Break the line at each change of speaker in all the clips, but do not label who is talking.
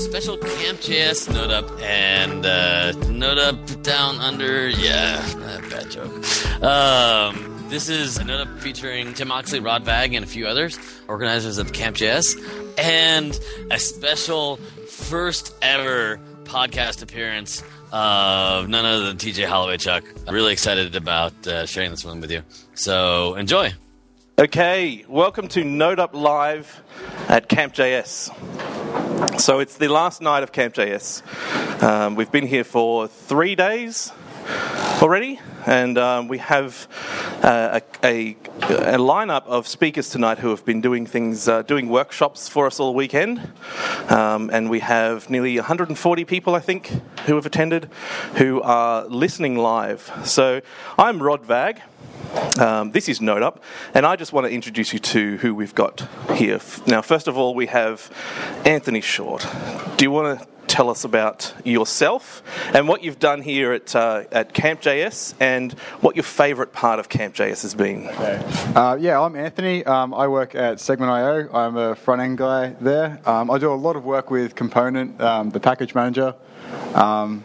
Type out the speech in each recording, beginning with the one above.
65, camp JS Node Up, and uh, Node Up Down Under, yeah, bad joke. Um, this is a Node Up featuring Tim Oxley, Rod Vagg, and a few others, organizers of Camp JS, and a special first ever podcast appearance of none other than TJ Holowaychuk. I'm really excited about uh, sharing this one with you. So enjoy.
Okay, welcome to Node Up Live at Camp.js. So it's the last night of Camp.js. Um, we've been here for three days already, and um, we have uh, a, a, a, lineup of speakers tonight who have been doing things, uh, doing workshops for us all weekend. Um, and we have nearly 140 people, I think, who have attended, who are listening live. So I'm Rod Vagg. Um, this is Node Up, and I just want to introduce you to who we've got here. Now, first of all, we have Anthony Short. Do you want to tell us about yourself and what you've done here at, uh, at Camp.js and what your favourite part of Camp.js has been?
Okay. Uh, yeah, I'm Anthony. Um, I work at Segment.io. I'm a front end guy there. Um, I do a lot of work with Component, um, the package manager. Um,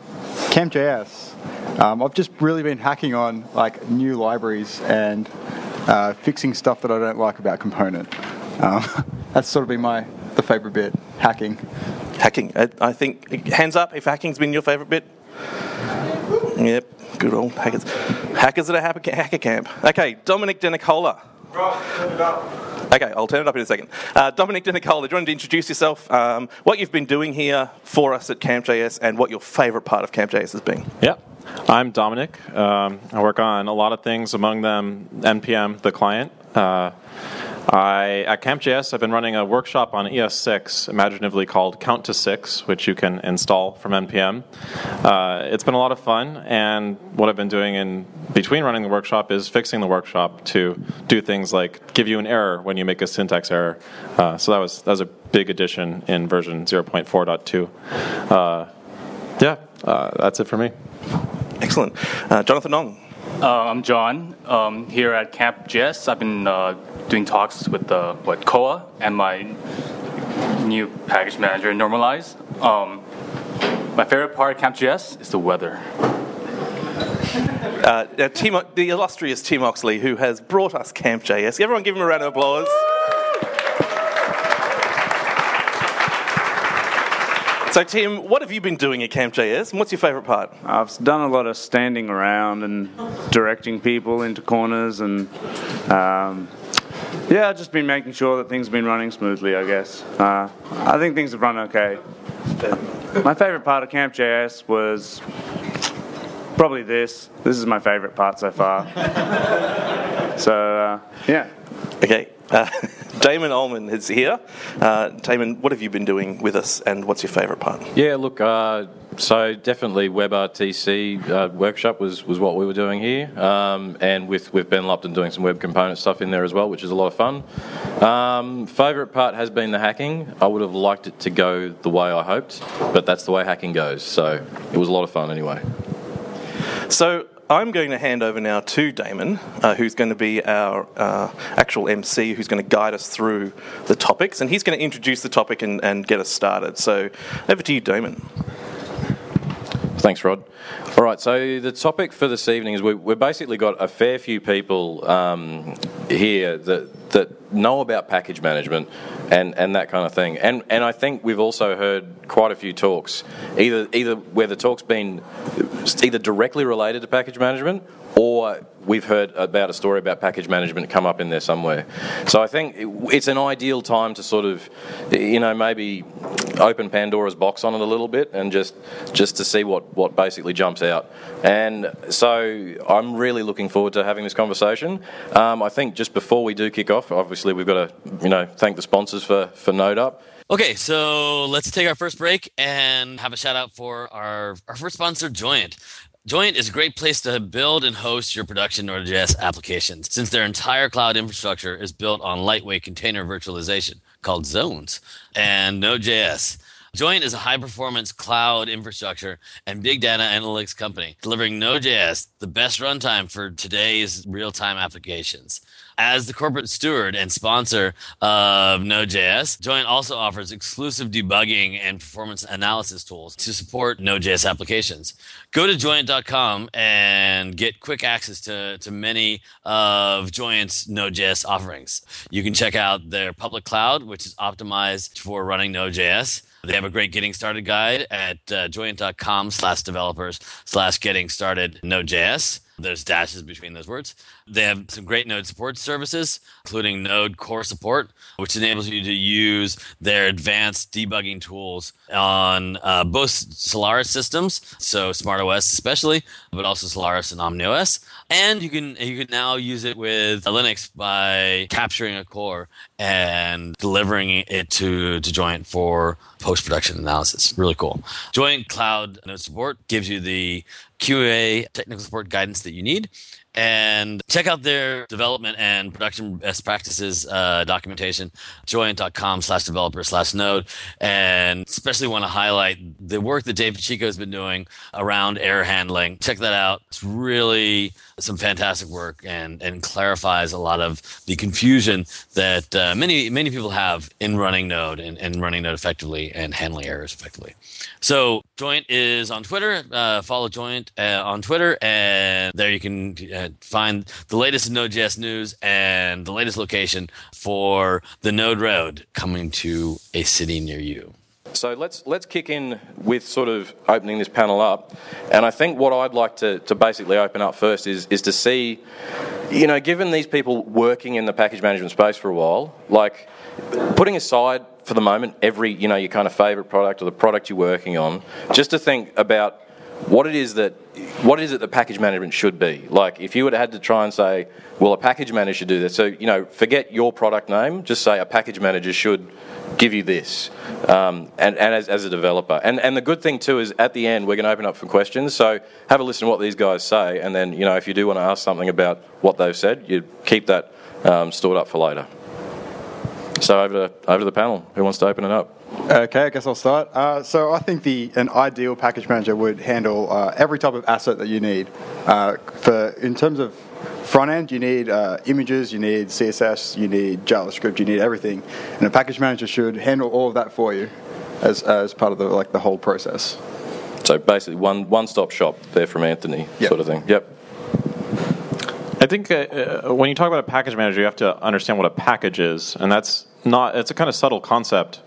Camp.js um, I've just really been hacking on like new libraries and uh, fixing stuff that I don't like about Component. Um, that's sort of been my the favorite bit, hacking.
Hacking. I, I think hands up if hacking's been your favorite bit. Yep, good old hackers. Hackers at a hacker camp. Okay, Domenic Denicola. Okay, I'll turn it up in a second. Uh, Domenic Denicola, do you want to introduce yourself, um, what you've been doing here for us at Camp.js, and what your favourite part of Camp.js has been?
Yeah, I'm Domenic. Um, I work on a lot of things, among them NPM, the client. Uh, I at Camp.js, I've been running a workshop on ES6, imaginatively called Count to Six, which you can install from npm. Uh, it's been a lot of fun, and what I've been doing in between running the workshop is fixing the workshop to do things like give you an error when you make a syntax error. Uh, so that was that was a big addition in version 0.4.2. Uh, yeah, uh, that's it for me.
Excellent, uh, Jonathan Ong.
Uh, I'm John. Um, here at Camp.js, I've been uh, doing talks with uh, what Koa and my new package manager, Normalize. Um, my favorite part of Camp.js is the weather.
Uh, Tim, the illustrious Tim Oxley, who has brought us Camp JS. Everyone give him a round of applause. So, Tim, what have you been doing at Camp.js, and what's your favourite part?
I've done a lot of standing around and directing people into corners, and um, yeah, I've just been making sure that things have been running smoothly. I guess uh, I think things have run okay. My favourite part of Camp JS was probably this. This is my favourite part so far. So uh, yeah.
Okay. Uh, Damon Oehlman is here. Uh, Damon, what have you been doing with us, and what's your favourite part?
Yeah, look, uh, so definitely WebRTC uh, workshop was, was what we were doing here, um, and with, with Ben Lupton doing some web component stuff in there as well, which is a lot of fun. Um, favourite part has been the hacking. I would have liked it to go the way I hoped, but that's the way hacking goes. So it was a lot of fun anyway.
So I'm going to hand over now to Damon, uh, who's going to be our uh, actual MC, who's going to guide us through the topics, and he's going to introduce the topic and, and get us started. So, over to you, Damon.
Thanks, Rod. All right, so the topic for this evening is we, have basically got a fair few people um, here that, that know about package management and, and that kind of thing. And, and I think we've also heard quite a few talks, either, either where the talk's been either directly related to package management or we've heard about a story about package management come up in there somewhere. So I think it's an ideal time to sort of, you know, maybe open Pandora's box on it a little bit and just just to see what what basically jumps out. And so I'm really looking forward to having this conversation. Um, I think just before we do kick off, obviously we've got to, you know, thank the sponsors for for Node Up.
Okay, so let's take our first break and have a shout out for our, our first sponsor, Joyent. Joyent is a great place to build and host your production Node.js applications since their entire cloud infrastructure is built on lightweight container virtualization called Zones and Node.js. Joyent is a high performance cloud infrastructure and big data analytics company delivering Node.js, the best runtime for today's real time applications. As the corporate steward and sponsor of Node.js, Joyent also offers exclusive debugging and performance analysis tools to support Node.js applications. Go to joyent.com and get quick access to, to many of Joyent's Node.js offerings. You can check out their public cloud, which is optimized for running Node.js. They have a great getting started guide at uh, joyent.com slash developers slash getting started Node.js. There's dashes between those words. They have some great Node support services, including Node Core Support, which enables you to use their advanced debugging tools on uh, both Solaris systems, so SmartOS especially, but also Solaris and OmniOS. And you can you can now use it with Linux by capturing a core and delivering it to, to Joyent for post production analysis. Really cool. Joyent Cloud Node Support gives you the QA technical support guidance that you need. And check out their development and production best practices uh, documentation, joyent.com slash developer slash node. And especially want to highlight the work that Dave Pacheco has been doing around error handling. Check that out. It's really some fantastic work and, and clarifies a lot of the confusion that uh, many many people have in running Node and, and running Node effectively and handling errors effectively. So Joyent is on Twitter. Uh, follow Joyent uh, on Twitter, and there you can uh, find the latest Node.js news and the latest location for the Node Road coming to a city near you.
So let's let's kick in with sort of opening this panel up, and I think what I'd like to, to basically open up first is is to see, you know, given these people working in the package management space for a while, like putting aside for the moment every you know your kind of favorite product or the product you're working on, just to think about what it is that what is it that package management should be? Like if you would have had to try and say well a package manager should do this. So you know forget your product name just say a package manager should give you this. Um, and, and as, as, a developer. And, and the good thing too is at the end we're going to open up for questions. So have a listen to what these guys say and then you know if you do want to ask something about what they've said you keep that um, stored up for later so over to, over to the panel who wants to open it up
Okay, I guess I'll start. Uh, so I think the an ideal package manager would handle uh, every type of asset that you need. Uh, for in terms of front end, you need uh, images, you need CSS, you need JavaScript, you need everything, and a package manager should handle all of that for you as as part of the like the whole process.
So basically, one one stop shop there from Anthony, yep. sort of thing. Yep.
I think uh, uh, when you talk about a package manager, you have to understand what a package is, and that's not. It's a kind of subtle concept.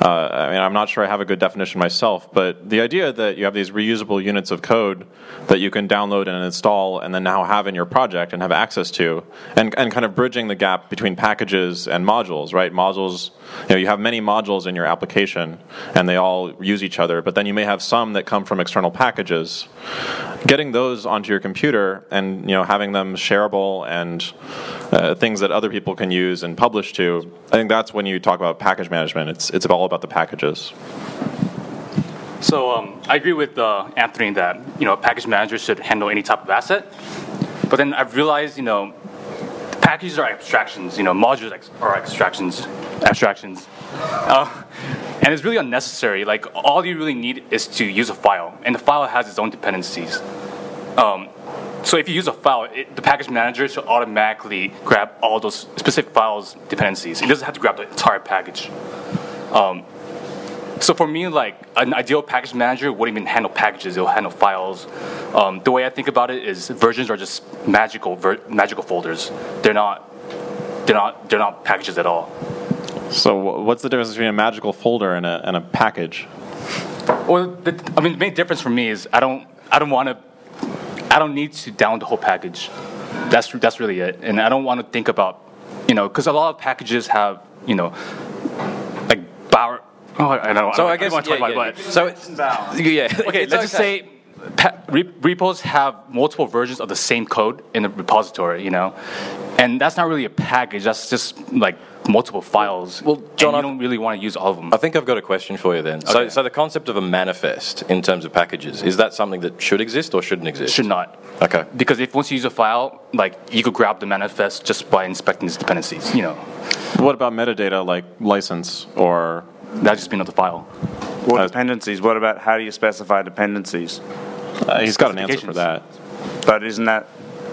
Uh, I mean, I'm not sure I have a good definition myself, but the idea that you have these reusable units of code that you can download and install and then now have in your project and have access to, and, and kind of bridging the gap between packages and modules, right? Modules, you know, you have many modules in your application and they all use each other, but then you may have some that come from external packages. Getting those onto your computer and, you know, having them shareable and uh, things that other people can use and publish to, I think when you talk about package management. It's, it's all about the packages.
So um, I agree with uh, Anthony that you know a package manager should handle any type of asset. But then I've realized you know packages are abstractions. You know modules are abstractions. Abstractions. Uh, and it's really unnecessary. Like all you really need is to use a file, and the file has its own dependencies. Um, so if you use a file, it, the package manager should automatically grab all those specific files dependencies. It doesn't have to grab the entire package. Um, so for me, like an ideal package manager wouldn't even handle packages; it'll handle files. Um, the way I think about it is versions are just magical ver- magical folders. They're not they're not they're not packages at all.
So what's the difference between a magical folder and a, and a package?
Well, the, I mean, the main difference for me is I don't I don't want to I don't need to download the whole package. That's that's really it, and I don't want to think about you know because a lot of packages have you know like Bower. Oh, I know.
So
I,
I guess
I yeah,
yeah,
yeah.
So yeah.
Okay, let's okay. just say pa- repos have multiple versions of the same code in the repository. You know, and that's not really a package. That's just like multiple files. Well, John, I don't really want to use all of them.
I think I've got a question for you then. Okay. So, so the concept of a manifest in terms of packages is that something that should exist or shouldn't exist?
Should not.
Okay.
Because if once you use a file, like you could grab the manifest just by inspecting its dependencies. You know.
What about metadata like license or
that just being on the file?
Or
Uh,
dependencies. What about how do you specify dependencies?
Uh, he's got an answer for that.
But isn't that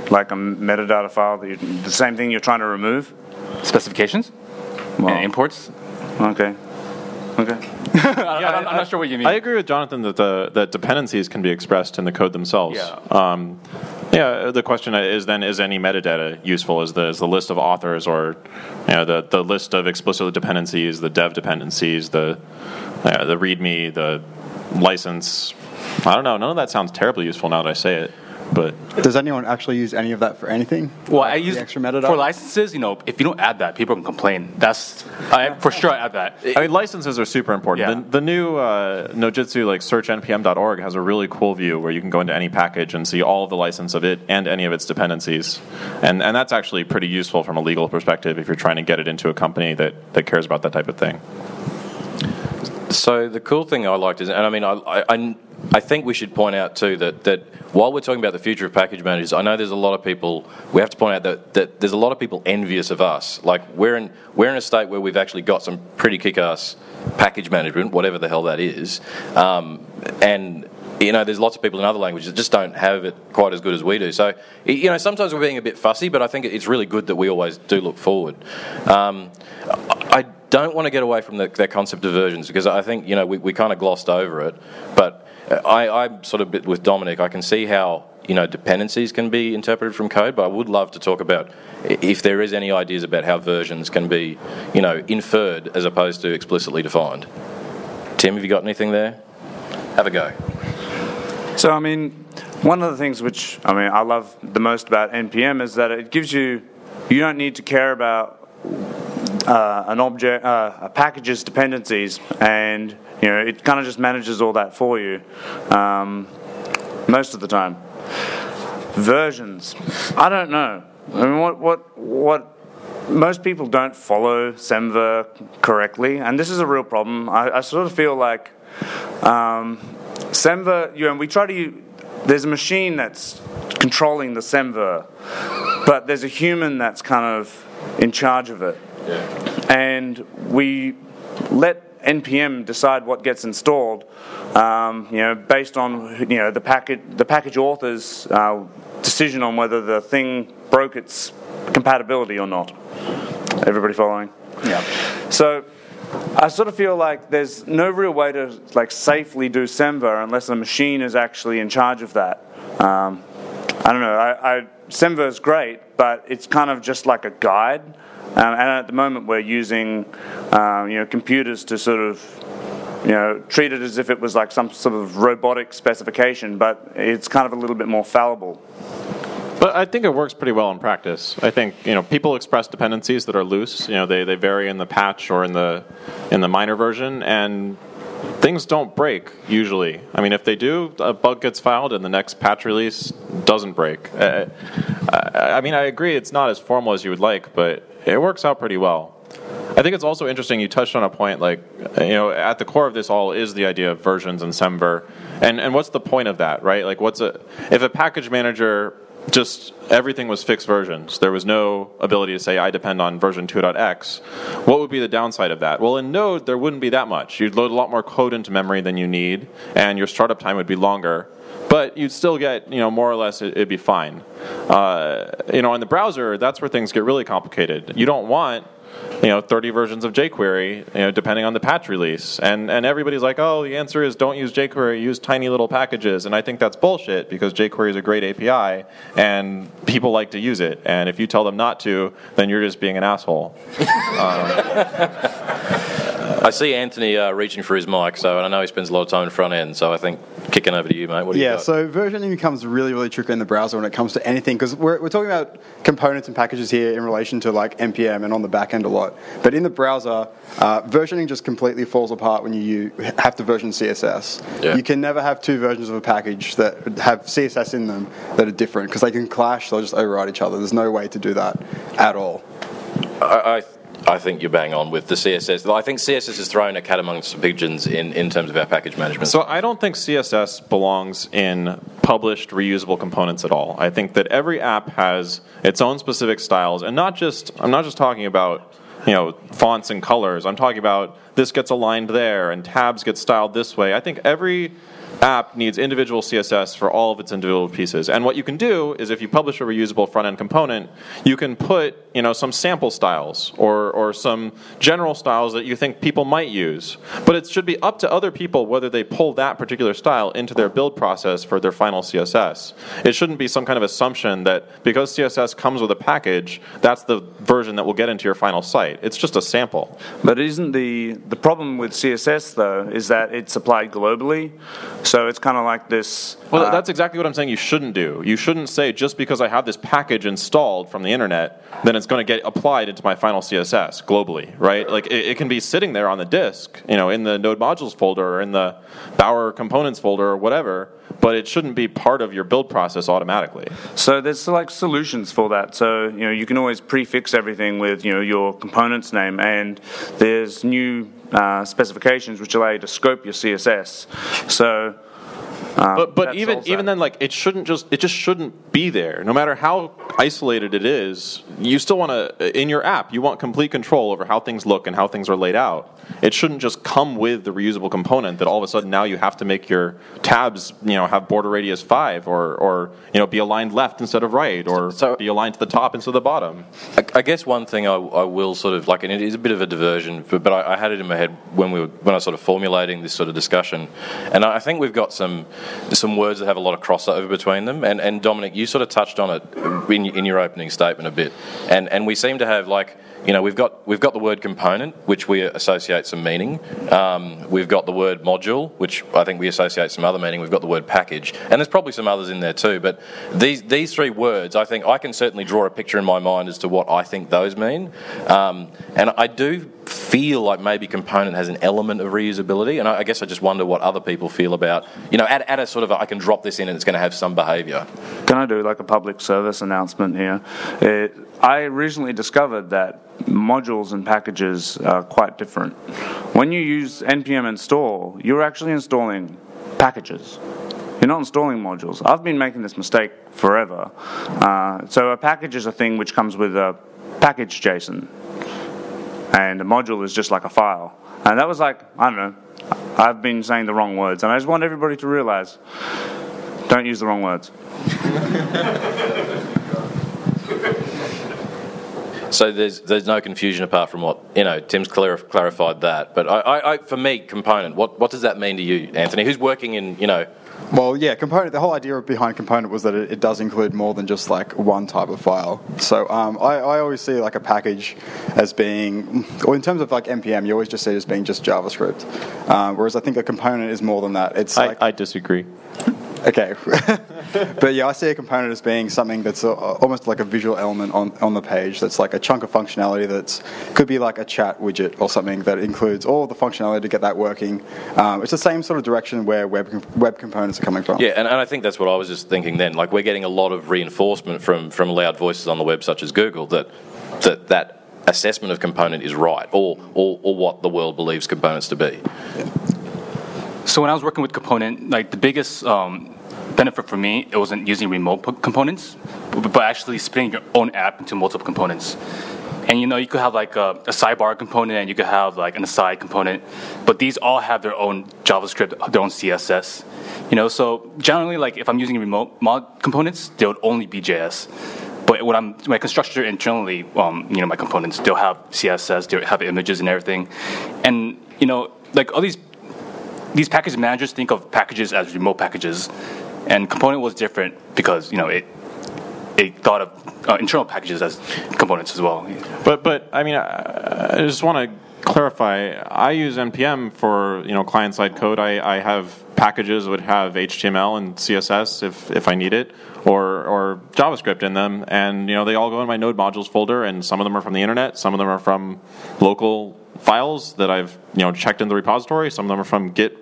like a metadata file? That you, the same thing you're trying to remove?
Specifications
Well,
and imports.
Okay. Okay.
I, am not sure what you mean.
I agree with Jonathan that the that dependencies can be expressed in the code themselves.
Yeah.
Um, yeah. The question is then: Is any metadata useful? Is the is the list of authors or you know, the the list of explicit dependencies, the dev dependencies, the uh, the README, the license? I don't know. None of that sounds terribly useful now that I say it. But
Does anyone actually use any of that for anything?
Well,
Like
I use
extra metadata.
for licenses. You know, if you don't add that, people can complain. That's I, for sure. I add that.
I mean, licenses are super important.
Yeah.
The, the new uh, Nodejitsu, like search searchnpm.org, has a really cool view where you can go into any package and see all of the license of it and any of its dependencies, and and that's actually pretty useful from a legal perspective if you're trying to get it into a company that that cares about that type of thing.
So the cool thing I liked is, and I mean, I, I, I think we should point out too that, that while we're talking about the future of package managers, I know there's a lot of people. We have to point out that, that there's a lot of people envious of us. Like we're in we're in a state where we've actually got some pretty kick-ass package management, whatever the hell that is, um, and you know, there's lots of people in other languages that just don't have it quite as good as we do. So, you know, sometimes we're being a bit fussy, but I think it's really good that we always do look forward. Um, I don't want to get away from the, that concept of versions because I think, you know, we, we kind of glossed over it. But I, I'm sort of bit with Domenic. I can see how, you know, dependencies can be interpreted from code, but I would love to talk about if there is any ideas about how versions can be, you know, inferred as opposed to explicitly defined. Tim, have you got anything there? Have a go.
So, I mean, one of the things which I mean I love the most about npm is that it gives you you don't need to care about uh, an object uh, a package's dependencies, and you know it kind of just manages all that for you um, most of the time. Versions, I don't know. I mean, what what what most people don't follow Semver correctly, and this is a real problem. I, I sort of feel like um, Semver, you know, we try to. There's a machine that's controlling the Semver, but there's a human that's kind of in charge of it, and we let npm decide what gets installed. Um, you know, based on you know the package the package author's uh, decision on whether the thing broke its compatibility or not. Everybody following?
Yeah.
So I sort of feel like there's no real way to like safely do Semver unless a machine is actually in charge of that. Um, I don't know. I, I, Semver is great, but it's kind of just like a guide. Um, and at the moment, we're using um, you know computers to sort of you know treat it as if it was like some sort of robotic specification, but it's kind of a little bit more fallible.
But I think it works pretty well in practice. I think you know people express dependencies that are loose. You know they, they vary in the patch or in the in the minor version, and things don't break usually. I mean, if they do, a bug gets filed, and the next patch release doesn't break. Uh, I, I mean, I agree it's not as formal as you would like, but it works out pretty well. I think it's also interesting. You touched on a point, like you know, at the core of this all is the idea of versions and Semver, and and what's the point of that, right? Like, what's a if a package manager just everything was fixed versions. There was no ability to say I depend on version 2.x. What would be the downside of that? Well, in Node there wouldn't be that much. You'd load a lot more code into memory than you need, and your startup time would be longer. But you'd still get, you know, more or less, it, it'd be fine. Uh, you know, in the browser, that's where things get really complicated. You don't want you know 30 versions of jQuery, you know, depending on the patch release. And and everybody's like, "Oh, the answer is don't use jQuery, use tiny little packages." And I think that's bullshit because jQuery is a great API and people like to use it. And if you tell them not to, then you're just being an asshole.
Um, I see Anthony uh, reaching for his mic, so and I know he spends a lot of time in front end. So I think kicking over to you, mate. What do you
Yeah,
got?
so versioning becomes really, really tricky in the browser when it comes to anything because we're, we're talking about components and packages here in relation to like npm and on the back end a lot. But in the browser, uh, versioning just completely falls apart when you, you have to version CSS.
Yeah.
You can never have two versions of a package that have CSS in them that are different because they can clash. They'll just override each other. There's no way to do that at all.
I, I, I think you're bang on with the CSS. I think CSS is thrown a cat amongst pigeons in, in terms of our package management.
So I don't think CSS belongs in published reusable components at all. I think that every app has its own specific styles, and not just I'm not just talking about you know fonts and colors. I'm talking about this gets aligned there and tabs get styled this way. I think every app needs individual CSS for all of its individual pieces. And what you can do is if you publish a reusable front end component, you can put you know some sample styles or, or some general styles that you think people might use. But it should be up to other people whether they pull that particular style into their build process for their final CSS. It shouldn't be some kind of assumption that because CSS comes with a package, that's the version that will get into your final site. It's just a sample.
But isn't the the problem with CSS though is that it's applied globally, so it's kind of like this.
Well,
uh,
that's exactly what I'm saying you shouldn't do. You shouldn't say just because I have this package installed from the internet, then it's going to get applied into my final CSS globally, right? Like it, it can be sitting there on the disk, you know, in the node modules folder or in the Bower components folder or whatever, but it shouldn't be part of your build process automatically.
So there's like solutions for that. So you know you can always prefix everything with you know your component's name, and there's new uh, specifications which allow you to scope your CSS. So. Um,
But but even even then, like it shouldn't just it just shouldn't be there. No matter how isolated it is, you still want to in your app. You want complete control over how things look and how things are laid out. It shouldn't just come with the reusable component that all of a sudden now you have to make your tabs you know have border radius five or or you know be aligned left instead of right or
So-
be aligned to the top instead of the bottom.
I, I guess one thing I, I will sort of like, and it is a bit of a diversion, but, but I, I had it in my head when we were when I was sort of formulating this sort of discussion, and I think we've got some some words that have a lot of crossover between them. And, and Domenic, you sort of touched on it in, in your opening statement a bit, and and we seem to have like. You know, we've got we've got the word component, which we associate some meaning. Um, we've got the word module, which I think we associate some other meaning. We've got the word package, and there's probably some others in there too. But these these three words, I think I can certainly draw a picture in my mind as to what I think those mean. Um, and I do feel like maybe component has an element of reusability, and I, I guess I just wonder what other people feel about. You know, at, at a sort of a, I can drop this in and it's going to have some behaviour.
Can I do like a public service announcement here? It, I recently discovered that modules and packages are quite different. When you use npm install, you're actually installing packages. You're not installing modules. I've been making this mistake forever. Uh, so a package is a thing which comes with a package JSON, and a module is just like a file. And that was like I don't know. I've been saying the wrong words, and I just want everybody to realize: don't use the wrong words.
So there's there's no confusion apart from what you know. Tim's clar- clarified that, but I, I, I, for me, component. What what does that mean to you, Anthony? Who's working in you know?
Well, yeah, component. The whole idea behind component was that it, it does include more than just like one type of file. So um, I, I always see like a package as being, or in terms of like npm, you always just see it as being just JavaScript. Um, whereas I think a component is more than that. It's
I,
like
I disagree.
Okay, but yeah, I see a component as being something that's a, almost like a visual element on, on the page. That's like a chunk of functionality that could be like a chat widget or something that includes all the functionality to get that working. Um, it's the same sort of direction where web web components are coming from.
Yeah, and, and I think that's what I was just thinking then. Like we're getting a lot of reinforcement from from loud voices on the web, such as Google, that that that assessment of component is right, or or, or what the world believes components to be.
So when I was working with component, like the biggest um, benefit for me, it wasn't using remote p- components, but, actually splitting your own app into multiple components. And you know, you could have like a, a sidebar component, and you could have like an aside component, but these all have their own JavaScript, their own CSS. You know, so generally, like if I'm using remote mod components, they would only be JS. But when I'm when I construct structure internally, um, you know, my components, they'll have CSS, they'll have images and everything, and you know, like all these these package managers think of packages as remote packages, and component was different because you know it it thought of uh, internal packages as components as well.
But but I mean, I, I just want to clarify. I use npm for you know client side code. I, I have packages would have HTML and CSS if if I need it, or or JavaScript in them, and you know they all go in my node modules folder. And some of them are from the internet. Some of them are from local files that I've you know checked in the repository. Some of them are from Git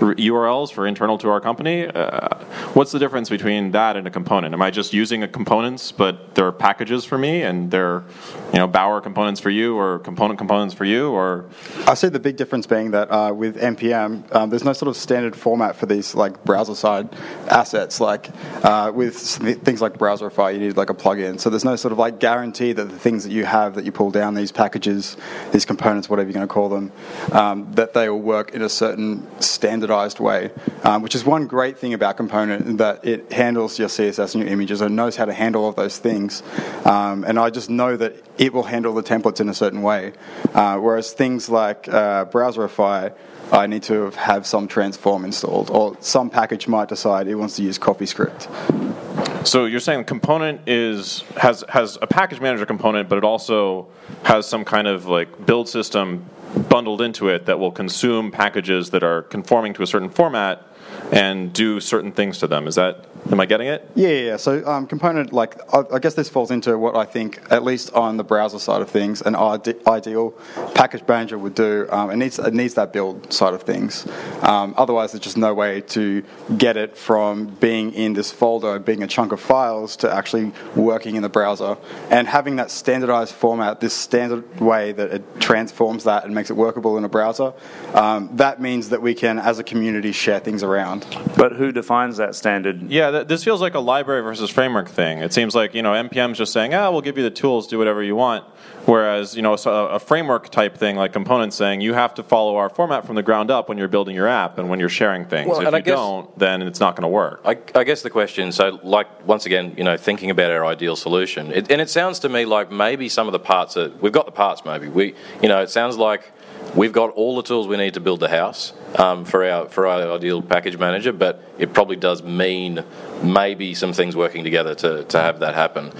URLs for internal to our company. Uh, what's the difference between that and a component? Am I just using a components, but they're packages for me and they're you know Bower components for you or component components for you, or
I see the big difference being that uh, with npm, um, there's no sort of standard format for these like browser side assets. Like uh, with things like Browserify, you need like a plugin, so there's no sort of like guarantee that the things that you have that you pull down these packages, these components, whatever you're going to call them, um, that they will work in a certain standardized way. Um, which is one great thing about Component that it handles your CSS and your images and knows how to handle all those things. Um, and I just know that it will handle the templates in a certain way. Uh, whereas things like uh, Browserify, I need to have some transform installed, or some package might decide it wants to use CoffeeScript.
So you're saying the component is has has a package manager component, but it also has some kind of like build system bundled into it that will consume packages that are conforming to a certain format and do certain things to them. Is that am I getting it?
Yeah, yeah. So um, component, like I, I, guess this falls into what I think, at least on the browser side of things, an ideal package manager would do. Um, it needs it needs that build side of things. Um, otherwise, there's just no way to get it from being in this folder, being a chunk of files, to actually working in the browser and having that standardized format, this standard way that it transforms that and makes it workable in a browser. Um, that means that we can, as a community, share things around.
But who defines that standard?
Yeah, th- this feels like a library versus framework thing. It seems like you know npm's just saying, "Ah, we'll give you the tools, do whatever you want." Whereas you know a, a framework type thing like components saying you have to follow our format from the ground up when you're building your app and when you're sharing things.
Well,
if you
guess,
don't, then it's not going to work.
I, I, guess the question, so like once again, you know, thinking about our ideal solution, it, and it sounds to me like maybe some of the parts that we've got the parts. Maybe we, you know, it sounds like We've got all the tools we need to build the house um, for our for our ideal package manager, but it probably does mean maybe some things working together to, to have that happen.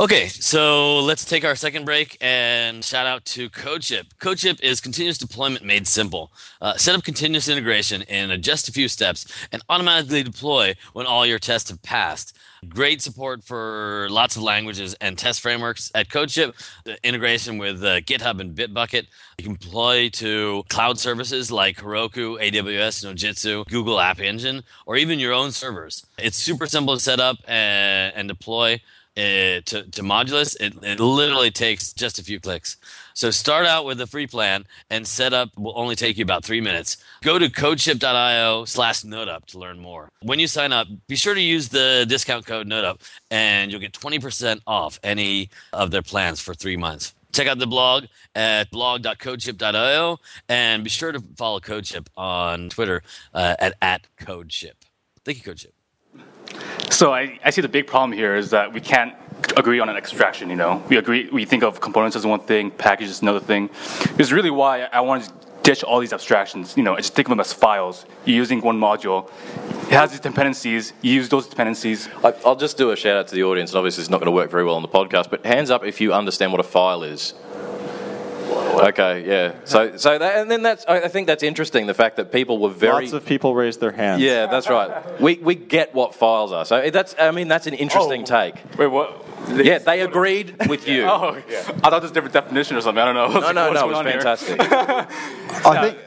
Okay, so let's take our second break and shout out to CodeShip. CodeShip is continuous deployment made simple. Uh, set up continuous integration in just a few steps and automatically deploy when all your tests have passed. Great support for lots of languages and test frameworks at CodeShip. The integration with uh, GitHub and Bitbucket. You can deploy to cloud services like Heroku, AWS, Nodejitsu, Google App Engine, or even your own servers. It's super simple to set up and, and deploy. Uh, to, to Modulus, it, it literally takes just a few clicks. So start out with a free plan and setup will only take you about three minutes. Go to codeship.io slash NodeUp to learn more. When you sign up, be sure to use the discount code NodeUp and you'll get 20% off any of their plans for three months. Check out the blog at blog.codeship.io and be sure to follow CodeShip on Twitter uh, at, at CodeShip. Thank you, CodeShip.
So I, I see the big problem here is that we can't agree on an extraction. You know, we agree. We think of components as one thing, packages another thing. This is really why I wanted to ditch all these abstractions. You know, just think of them as files. You're using one module. It has these dependencies. You use those dependencies.
I'll just do a shout out to the audience, and obviously it's not going to work very well on the podcast. But hands up if you understand what a file is. Okay, yeah. So, so that, and then that's. I think that's interesting. The fact that people were very.
Lots of people raised their hands.
Yeah, that's right. We we get what files are. So that's. I mean, that's an interesting
oh,
take.
Wait, what?
Yeah, they agreed with you.
oh, yeah. I thought there's a different definition or something. I don't know.
No, no, no. It was fantastic.
I think.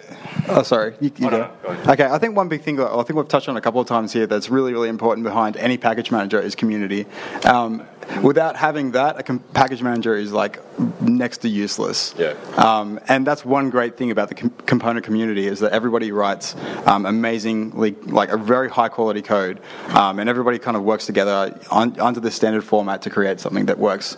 Oh, sorry. You, you oh, go. No, go okay, I think one big thing I think we've touched on a couple of times here that's really, really important behind any package manager is community. Um, without having that, a com- package manager is like next to useless.
Yeah.
Um, and that's one great thing about the com- component community is that everybody writes um, amazingly, like a very high quality code, um, and everybody kind of works together on, under the standard format to create something that works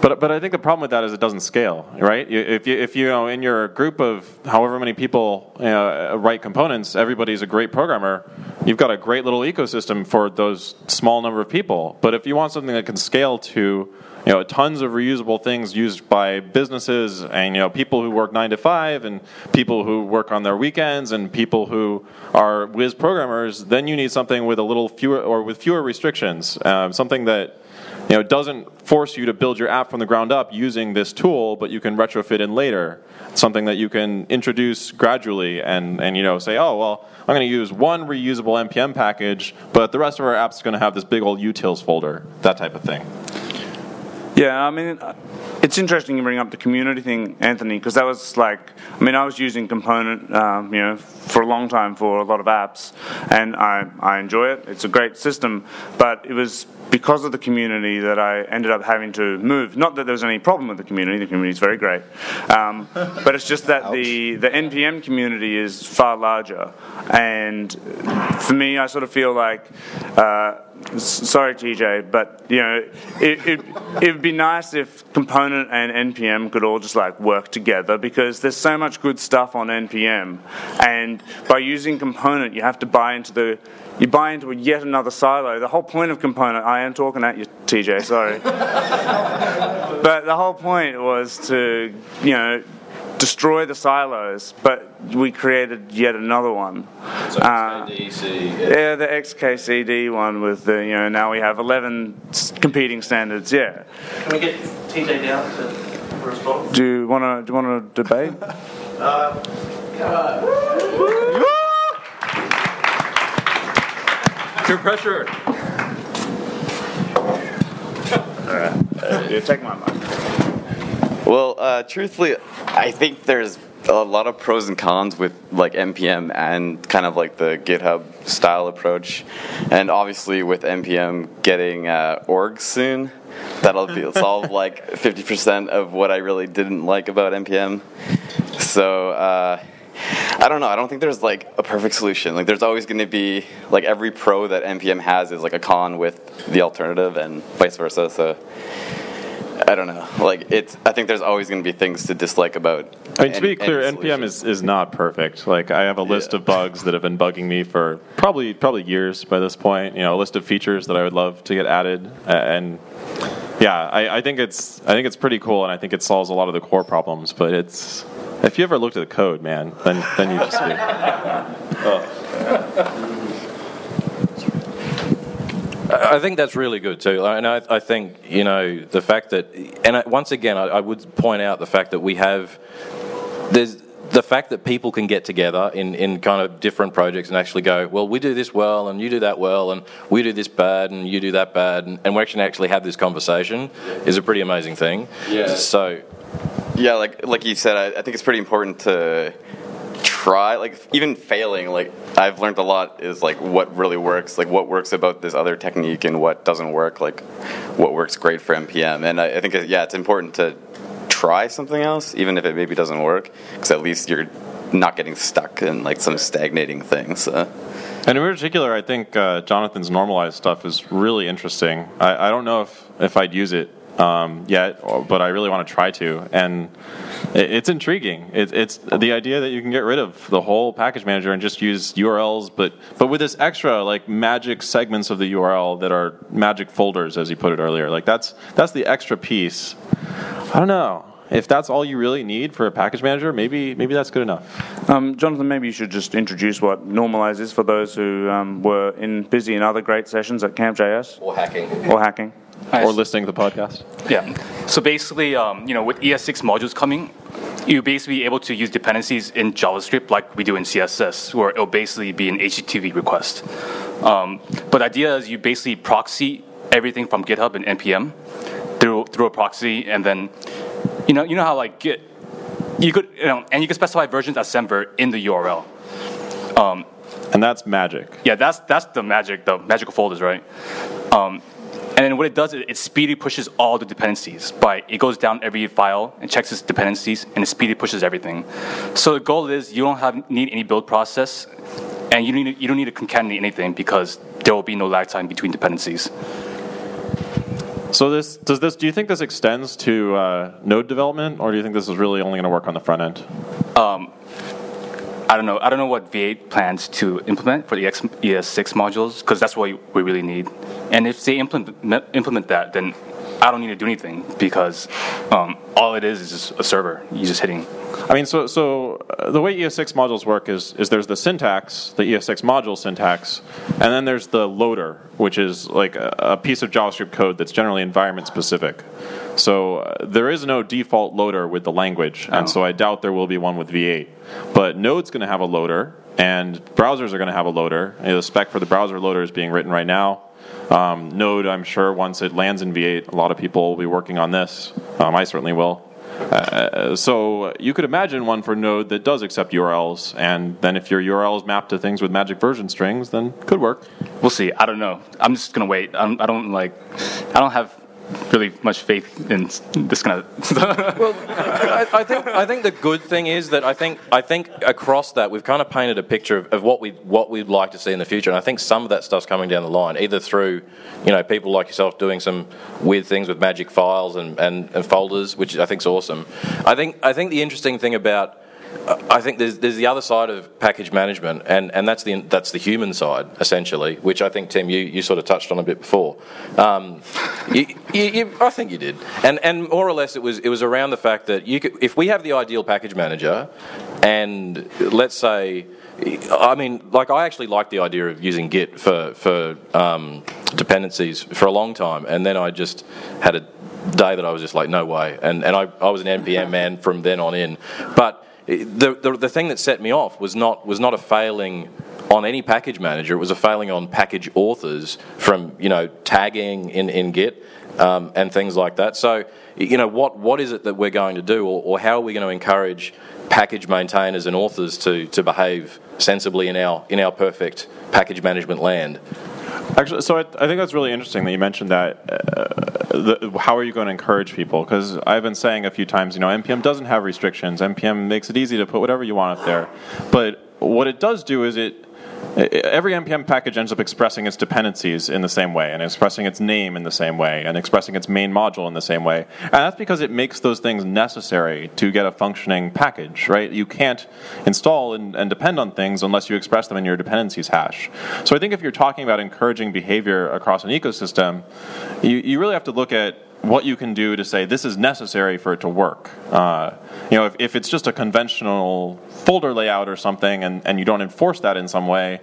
but but I think the problem with that is it doesn't scale, right? If you if you know in your group of however many people you know, uh, write components, everybody's a great programmer. You've got a great little ecosystem for those small number of people. But if you want something that can scale to you know tons of reusable things used by businesses and you know people who work nine to five and people who work on their weekends and people who are whiz programmers, then you need something with a little fewer or with fewer restrictions, um, something that you know, doesn't force you to build your app from the ground up using this tool, but you can retrofit in later. something that you can introduce gradually and, and you know say, oh well, I'm going to use one reusable npm package, but the rest of our apps is going to have this big old utils folder, that type of thing.
Yeah, I mean, it's interesting you bring up the community thing, Anthony, because that was like, I mean, I was using Component, um, you know, for a long time for a lot of apps, and I, I enjoy it. It's a great system, but it was because of the community that I ended up having to move. Not that there was any problem with the community; the community is very great, um, but it's just that the the NPM community is far larger, and for me, I sort of feel like. Uh, sorry, TJ, but you know, it, it it would be nice if Component and NPM could all just like work together because there's so much good stuff on NPM, and by using Component, you have to buy into the you buy into yet another silo. The whole point of Component, I am talking at you, TJ, sorry, but the whole point was to you know destroy the silos, but we created yet another one.
So
Uh,
XKCD,
yeah, the XKCD one with the, you know, now we have eleven competing standards, yeah.
Can we get TJ down to respond?
Do you want to do you want to debate?
Peer pressure.
yeah, take my mic.
Well, uh, truthfully, I think there's a lot of pros and cons with like npm and kind of like the GitHub style approach, and obviously with npm getting uh, orgs soon, that'll be solve like 50% of what I really didn't like about npm. So. Uh, I don't know. I don't think there's like a perfect solution. Like, there's always going to be like every pro that npm has is like a con with the alternative, and vice versa. So, I don't know. Like, it's. I think there's always going to be things to dislike about.
I mean, to
any-
be clear, NPM is, is not perfect. Like, I have a list
Yeah.
of bugs that have been bugging me for probably probably years by this point. You know, a list of features that I would love to get added, A- and yeah, I, I think it's I think it's pretty cool, and I think it solves a lot of the core problems. But it's if you ever looked at the code, man, then then you just
I think that's really good too, and I, I think you know the fact that, and I, once again, I, I would point out the fact that we have there's the fact that people can get together in, in kind of different projects and actually go, well, we do this well, and you do that well, and we do this bad, and you do that bad, and, and we actually actually have this conversation is a pretty amazing thing.
Yeah.
So
Yeah, like like you said, I, I think it's pretty important to try. Like even failing, like I've learned a lot is like what really works, like what works about this other technique and what doesn't work, like what works great for npm. And I, I think yeah, it's important to try something else, even if it maybe doesn't work, because at least you're not getting stuck in like some stagnating thing. So.
And in particular, I think uh, Jonathan's normalized stuff is really interesting. I, I don't know if, if I'd use it um, yet, but I really want to try to. And it's intriguing. It, it's the idea that you can get rid of the whole package manager and just use URLs, but but with this extra like magic segments of the URL that are magic folders, as you put it earlier. Like that's that's the extra piece. I don't know. If that's all you really need for a package manager, maybe maybe that's good enough.
Um, Jonathan, maybe you should just introduce what Normalize is for those who um, were in busy in other great sessions at Camp.js
or hacking.
or hacking.
Or listening to the podcast.
Yeah. So basically, um, you know, with ES6 modules coming, you'll basically be able to use dependencies in JavaScript like we do in CSS, where it'll basically be an HTTP request. Um, but the idea is you basically proxy everything from GitHub and npm through through a proxy, and then you know you know how like Git you could you know and you can specify versions as semver in the URL.
And that's magic.
Yeah, that's that's the magic, the magical folders, right? Um, and then what it does is it speedily pushes all the dependencies. By it goes down every file and checks its dependencies, and it speedily pushes everything. So the goal is you don't have need any build process, and you don't need you don't need to concatenate anything because there will be no lag time between dependencies.
So this does this? Do you think this extends to uh, node development, or do you think this is really only going to work on the front end?
I don't know. I don't know what V8 plans to implement for the X, ES6 modules because that's what we really need. And if they implement implement that, then I don't need to do anything because um, all it is is just a server. You're just hitting.
I mean, so so uh, the way ES6 modules work is is there's the syntax, the ES6 module syntax, and then there's the loader, which is like a, a piece of JavaScript code that's generally environment specific. So uh, there is no default loader with the language, and so I doubt there will be one with V8. But Node's going to have a loader, and browsers are going to have a loader. You know, the spec for the browser loader is being written right now. Um, Node, I'm sure, once it lands in V8, a lot of people will be working on this. Um, I certainly will. Uh, so you could imagine one for Node that does accept URLs, and then if your URL is mapped to things with magic version strings, then could work.
We'll see. I don't know. I'm just gonna wait. I'm, I don't like. I don't have really much faith in this kind of.
well, I, I, think I think the good thing is that I think I think across that we've kind of painted a picture of, of, what we what we'd like to see in the future, and I think some of that stuff's coming down the line, either through you know people like yourself doing some weird things with magic files and, and, and folders, which I think is awesome. I think I think the interesting thing about I think there's, there's the other side of package management, and, and that's the that's the human side essentially, which I think Tim you, you sort of touched on a bit before. Um, you, you, you, I think you did, and and more or less it was it was around the fact that you could, if we have the ideal package manager, and let's say. I mean, like I actually like the idea of using Git for for um, dependencies for a long time, and then I just had a day that I was just like, no way, and and I, I was an npm man from then on in, but the, the, the thing that set me off was not was not a failing on any package manager. It was a failing on package authors from you know tagging in in Git um, and things like that. So you know what what is it that we're going to do, or, or how are we going to encourage package maintainers and authors to to behave sensibly in our in our perfect package management land?
Actually, so I, I, think that's really interesting that you mentioned that. Uh, the, how are you going to encourage people? Because I've been saying a few times, you know, npm doesn't have restrictions. npm makes it easy to put whatever you want up there, but what it does do is it every npm package ends up expressing its dependencies in the same way and expressing its name in the same way and expressing its main module in the same way. And that's because it makes those things necessary to get a functioning package right? You can't install and, and depend on things unless you express them in your dependencies hash. So i think if you're talking about encouraging behavior across an ecosystem you, you really have to look at what you can do to say this is necessary for it to work. Uh, you know, if, if it's just a conventional folder layout or something and, and you don't enforce that in some way,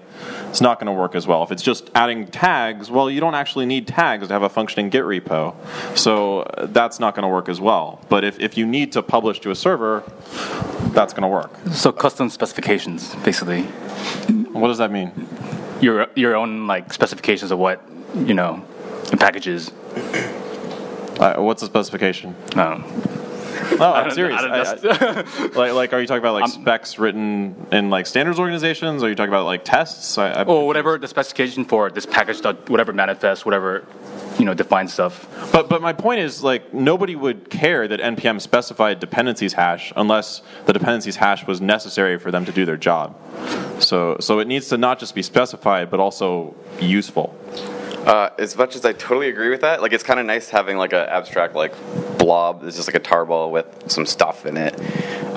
it's not going to work as well. If it's just adding tags, well, you don't actually need tags to have a functioning Git repo. So uh, that's not going to work as well. But if, if you need to publish to a server, that's going to work.
So custom specifications, basically.
What does that mean?
Your, your own like specifications of what, you know, packages.
Uh, what's the specification?
No.
Oh, I'm serious. I, I, like, like, are you talking about like I'm, specs written in like standards organizations? Or are you talking about like tests? I,
or whatever the specification for this package, whatever manifest, whatever you know define stuff.
But but my point is like nobody would care that npm specified dependencies hash unless the dependencies hash was necessary for them to do their job. So so it needs to not just be specified but also useful.
Uh, as much as I totally agree with that, like it's kind of nice having like an abstract like blob. It's just like a tarball with some stuff in it.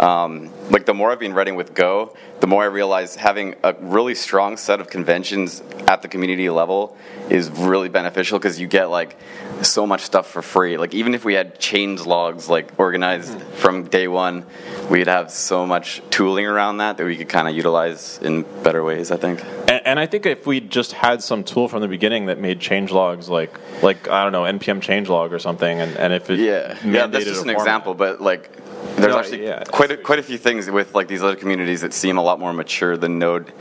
Um, like the more I've been writing with Go, the more I realize having a really strong set of conventions at the community level is really beneficial because you get like so much stuff for free. Like even if we had change logs like organized mm-hmm. from day one, we'd have so much tooling around that that we could kind of utilize in better ways. I think.
And, and I think if we just had some tool from the beginning that made change logs like like I don't know npm change log or something, and, and if it
yeah yeah that's just an example, but like there's no, actually yeah. quite a, quite a few things with like these other communities that seem a lot more mature than Node.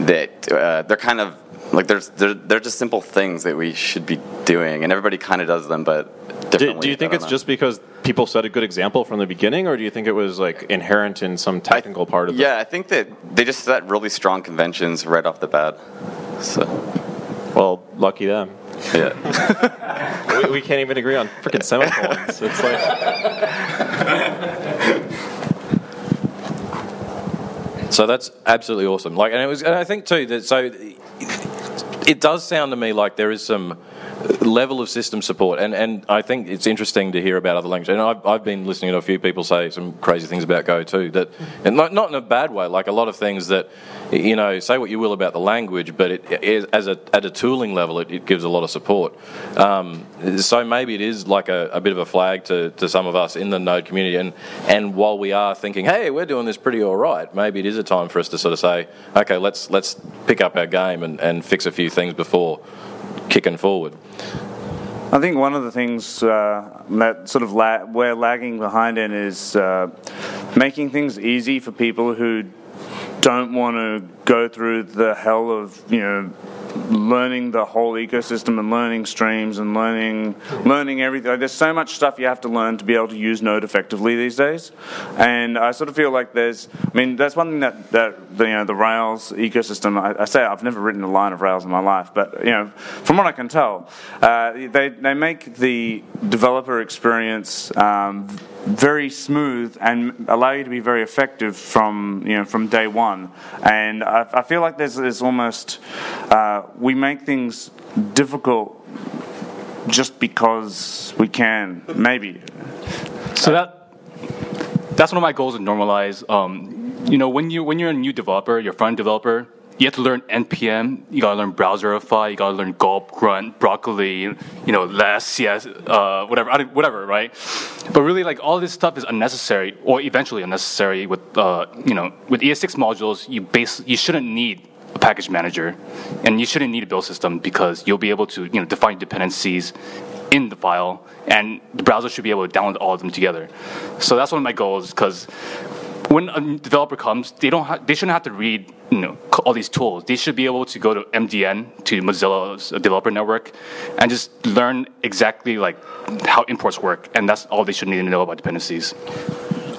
That uh, they're kind of like there's they're, they're just simple things that we should be doing, and everybody kind of does them, but.
Do, do you think it's know. just because people set a good example from the beginning, or do you think it was like inherent in some technical
I,
part of
it? Yeah, I think that they just set really strong conventions right off the bat. So,
well, lucky them.
Yeah.
we, we, can't even agree on freaking semicolons. It's like.
So that's absolutely awesome. Like, and it was, and I think too that so it does sound to me like there is some level of system support, and, and I think it's interesting to hear about other languages. And I've, I've been listening to a few people say some crazy things about Go too. That, and not, not in a bad way. Like a lot of things that, you know, say what you will about the language, but it, it as a at a tooling level, it, it gives a lot of support. Um, so maybe it is like a, a, bit of a flag to, to some of us in the Node community. And and while we are thinking, hey, we're doing this pretty all right, maybe it is a time for us to sort of say, okay, let's let's pick up our game and, and fix a few things before kicking forward.
I think one of the things uh, that sort of la- we're lagging behind in is uh, making things easy for people who don't want to go through the hell of you know learning the whole ecosystem and learning streams and learning learning everything. There's so much stuff you have to learn to be able to use Node effectively these days, and I sort of feel like there's. I mean, that's one thing that that the, you know the Rails ecosystem. I, I, say I've never written a line of Rails in my life, but you know, from what I can tell, uh, they they make the developer experience. Um, very smooth and allow you to be very effective from you know from day one. And I, I feel like there's, there's almost uh, we make things difficult just because we can, maybe.
So that that's one of my goals to normalize. Um, you know, when you when you're a new developer, you're a front developer, you have to learn npm. You gotta learn browserify. You gotta learn gulp, grunt, broccoli. You know, less, CS, uh, whatever, whatever, right? But really, like all this stuff is unnecessary, or eventually unnecessary. With uh, you know, with ES6 modules, you base you shouldn't need a package manager, and you shouldn't need a build system because you'll be able to you know define dependencies in the file, and the browser should be able to download all of them together. So that's one of my goals because when a developer comes, they don't ha- they shouldn't have to read you know all these tools. They should be able to go to MDN to Mozilla's developer network and just learn exactly like how imports work, and that's all they should need to know about dependencies.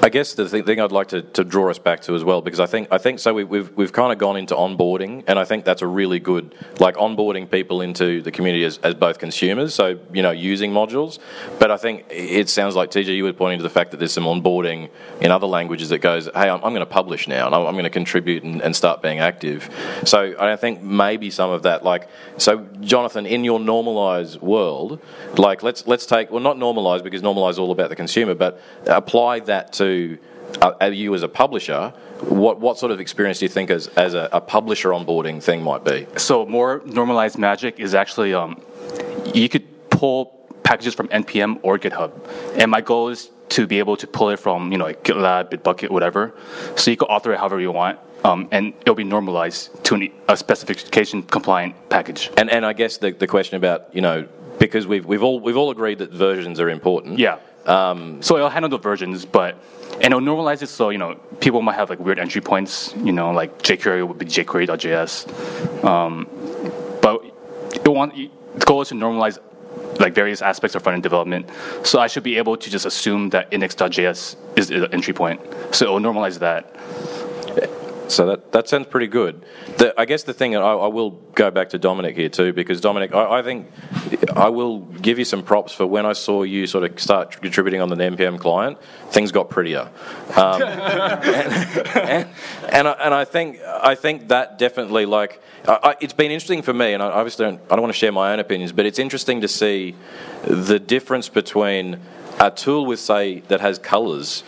I guess the thing I'd like to, to draw us back to as well, because I think I think so we, we've we've kind of gone into onboarding, and I think that's a really good like onboarding people into the community as, as both consumers, so you know using modules. But I think it sounds like TJ you were pointing to the fact that there's some onboarding in other languages that goes, hey, I'm, I'm going to publish now, and I'm, I'm going to contribute and, and start being active. So I think maybe some of that, like so, Jonathan, in your normalized world, like let's let's take well not normalized because normalized all about the consumer, but apply that to uh, you as a publisher, what what sort of experience do you think as as a, a publisher onboarding thing might be?
So more normalized magic is actually um, you could pull packages from npm or GitHub, and my goal is to be able to pull it from you know like GitLab, Bitbucket, whatever. So you can author it however you want. Um, and it'll be normalized to an, a specification compliant package.
And and I guess the, the question about you know because we've we've all we've all agreed that versions are important.
Yeah. Um, so it'll handle the versions, but and it'll normalize it so you know people might have like weird entry points. You know, like jQuery would be jQuery.js, um, but it want the goal is to normalize like various aspects of front-end development. So I should be able to just assume that index.js is the entry point. So it will normalize that.
So that, that sounds pretty good. The, I guess the thing, I, I, will go back to Domenic here too, because Domenic, I, I, think I will give you some props for when I saw you sort of start contributing on the NPM client, things got prettier. Um, and, and, and, I, and, I, think I think that definitely like it's been interesting for me, and I obviously don't, I don't want to share my own opinions, but it's interesting to see the difference between a tool with say that has colors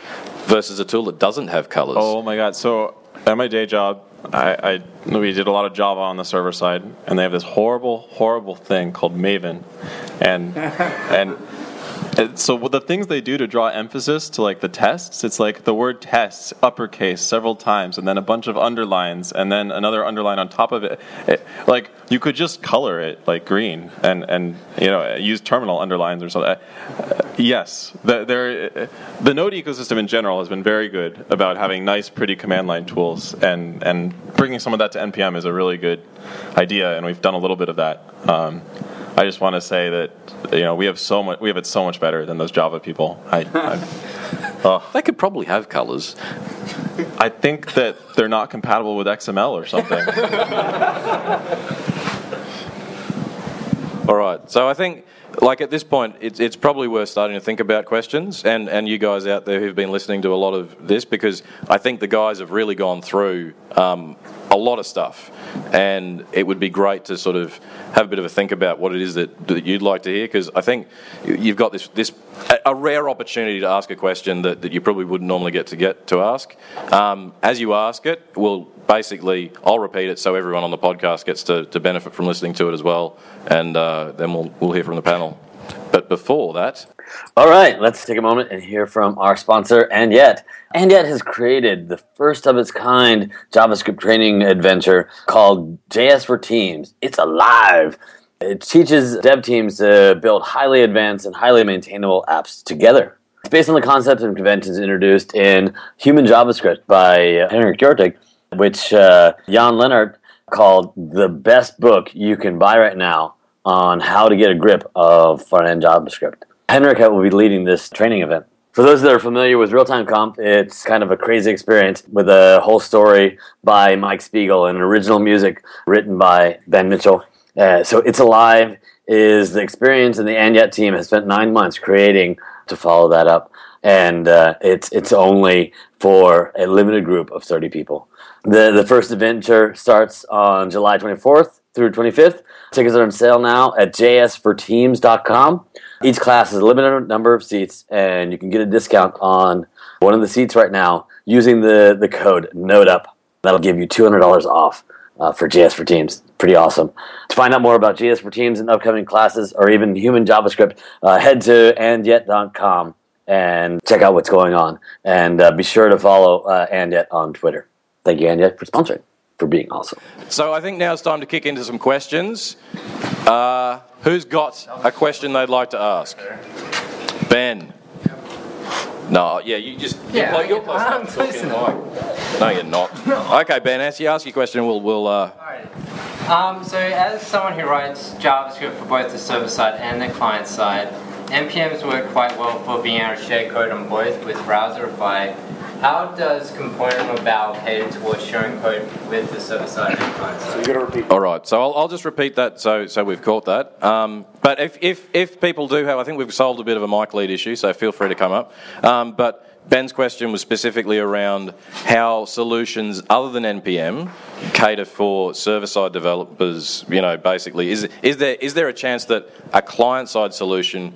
versus a tool that doesn't have colors.
Oh my god! So at my day job, I, I, we did a lot of Java on the server side, and they have this horrible, horrible thing called Maven, and and so the things they do to draw emphasis to like the tests, it's like the word tests uppercase several times, and then a bunch of underlines, and then another underline on top of it. it like you could just color it like green, and and you know use terminal underlines or something. Uh, yes, the, there, the Node ecosystem in general has been very good about having nice, pretty command line tools, and and bringing some of that to npm is a really good idea, and we've done a little bit of that. Um, I just want to say that you know we have so much we have it so much better than those Java people. I, I
oh. They could probably have colors.
I think that they're not compatible with XML or something.
All right. So I think like at this point, it's, it's probably worth starting to think about questions, and, and you guys out there who've been listening to a lot of this, because I think the guys have really gone through um, a lot of stuff, and it would be great to sort of have a bit of a think about what it is that, that you'd like to hear, because I think you've got this this a rare opportunity to ask a question that, that you probably wouldn't normally get to get to ask. Um, as you ask it, we'll basically I'll repeat it so everyone on the podcast gets to, to benefit from listening to it as well, and uh, then we'll we'll hear from the panel. But before that,
all right, let's take a moment and hear from our sponsor, And Yet. And Yet has created the first of its kind JavaScript training adventure called JS for Teams. It's alive. It teaches dev teams to build highly advanced and highly maintainable apps together. It's based on the concepts and conventions introduced in Human JavaScript by Henrik Joreteg which uh, Jan Lehnardt called The Best Book You Can Buy Right Now on How to Get a Grip of Front End JavaScript. Henrik will be leading this training event. For those that are familiar with RealtimeConf, it's kind of a crazy experience with a whole story by Mike Speegle and original music written by Ben Mitchell. Uh, so It's Alive is the experience, and the And Yet team has spent nine months creating to follow that up. And uh, it's, it's only for a limited group of 30 people. The, the first adventure starts on July 24th through 25th. Tickets are on sale now at jsforteams.com. Each class has a limited number of seats, and you can get a discount on one of the seats right now using the, the code NODEUP. That'll give you $200 off uh, for JS for Teams. Pretty awesome. To find out more about JS for Teams and upcoming classes or even human JavaScript, uh, head to andyet.com and check out what's going on. And uh, be sure to follow uh, Andyet on Twitter. Thank you, Andyet, for sponsoring, for being awesome.
So I think now it's time to kick into some questions. Uh, who's got a question they'd like to ask? Ben. No, yeah, you just
Yeah,
you're, close
I'm
enough
close
talking
enough.
No, you're not. Okay, Ben, as you ask your question, we'll we'll. Uh,
Um, so as someone who writes JavaScript for both the server side and the client side, NPMs work quite well for being able to share code on both with Browserify. How does component or Bower cater towards sharing code with the server side and client? So you've got to repeat.
All right, so I'll, I'll just repeat that so so we've caught that. Um, but if, if if people do have, I think we've solved a bit of a mic lead issue, so feel free to come up. Um, but Ben's question was specifically around how solutions other than npm cater for server-side developers. You know, basically, is is there is there a chance that a client-side solution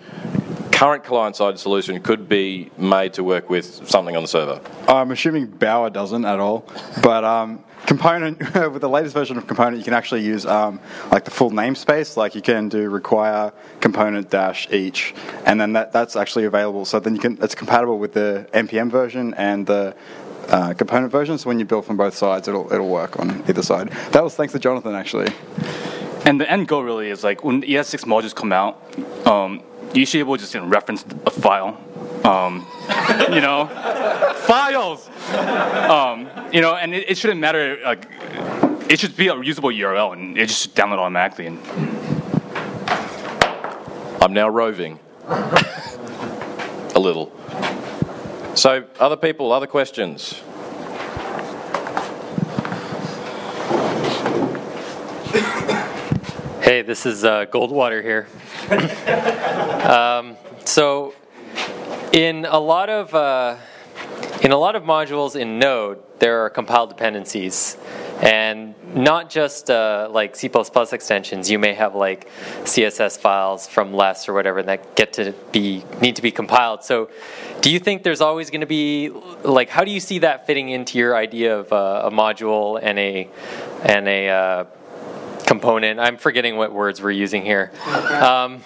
current client-side solution could be made to work with something on the server.
I'm assuming Bower doesn't at all, but um, component with the latest version of component, you can actually use um, like the full namespace. Like you can do require component dash each, and then that, that's actually available. So then you can it's compatible with the npm version and the uh, component version. So when you build from both sides, it'll it'll work on either side. That was thanks to Jonathan actually.
And the end goal really is like when ES6 modules come out, um, you should be able to just reference a file. Um, you know, files. Um, you know, and it, it shouldn't matter. Like, it should be a usable URL, and it just download automatically. And
I'm now roving a little. So, other people, other questions?
This is uh, Goldwater here. um, so, in a lot of uh, in a lot of modules in Node, there are compiled dependencies, and not just uh, like C++ extensions. You may have like CSS files from less or whatever that get to be need to be compiled. So, do you think there's always going to be like how do you see that fitting into your idea of uh, a module and a and a uh, component. I'm forgetting what words we're using here. Um,